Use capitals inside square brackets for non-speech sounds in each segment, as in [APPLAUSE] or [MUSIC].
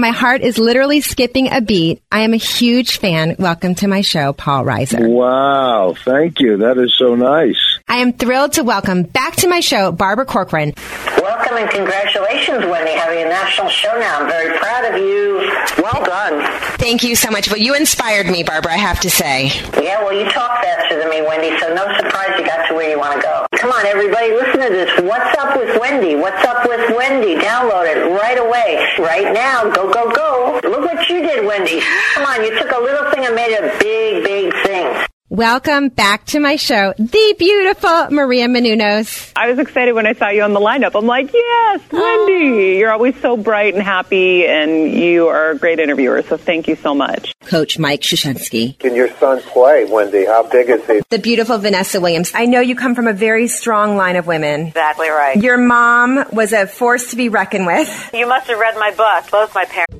my heart is literally skipping a beat. I am a huge fan. Welcome to my show, Paul Reiser. Wow, thank you. That is so nice. I am thrilled to welcome back to my show Barbara Corcoran. And congratulations, Wendy, having a national show now. I'm very proud of you. Well done. Thank you so much. Well, you inspired me, Barbara, I have to say. Yeah, well, you talk faster than me, Wendy, so no surprise you got to where you want to go. Come on, everybody, listen to this. What's up with Wendy? What's up with Wendy? Download it right away. Right now. Go, go, go. Look what you did, Wendy. Come on, you took a little thing and made a big, big thing. Welcome back to my show, the beautiful Maria Menounos. I was excited when I saw you on the lineup. I'm like, yes, oh. Wendy. You're always so bright and happy, and you are a great interviewer. So thank you so much. Coach Mike Krzyzewski. Can your son play, Wendy? How big is he? The beautiful Vanessa Williams. I know you come from a very strong line of women. Exactly right. Your mom was a force to be reckoned with. You must have read my book. Both my parents.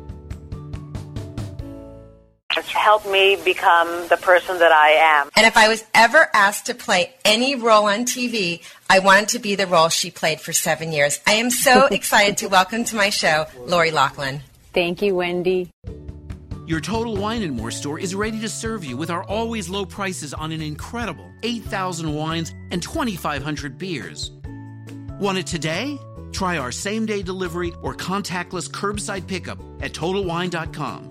helped me become the person that I am. And if I was ever asked to play any role on TV, I wanted to be the role she played for seven years. I am so [LAUGHS] excited to welcome to my show Lori Loughlin. Thank you, Wendy. Your Total Wine and More store is ready to serve you with our always low prices on an incredible 8,000 wines and 2,500 beers. Want it today? Try our same day delivery or contactless curbside pickup at TotalWine.com.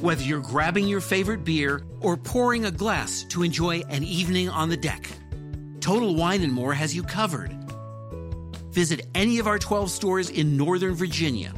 Whether you're grabbing your favorite beer or pouring a glass to enjoy an evening on the deck, Total Wine and More has you covered. Visit any of our 12 stores in Northern Virginia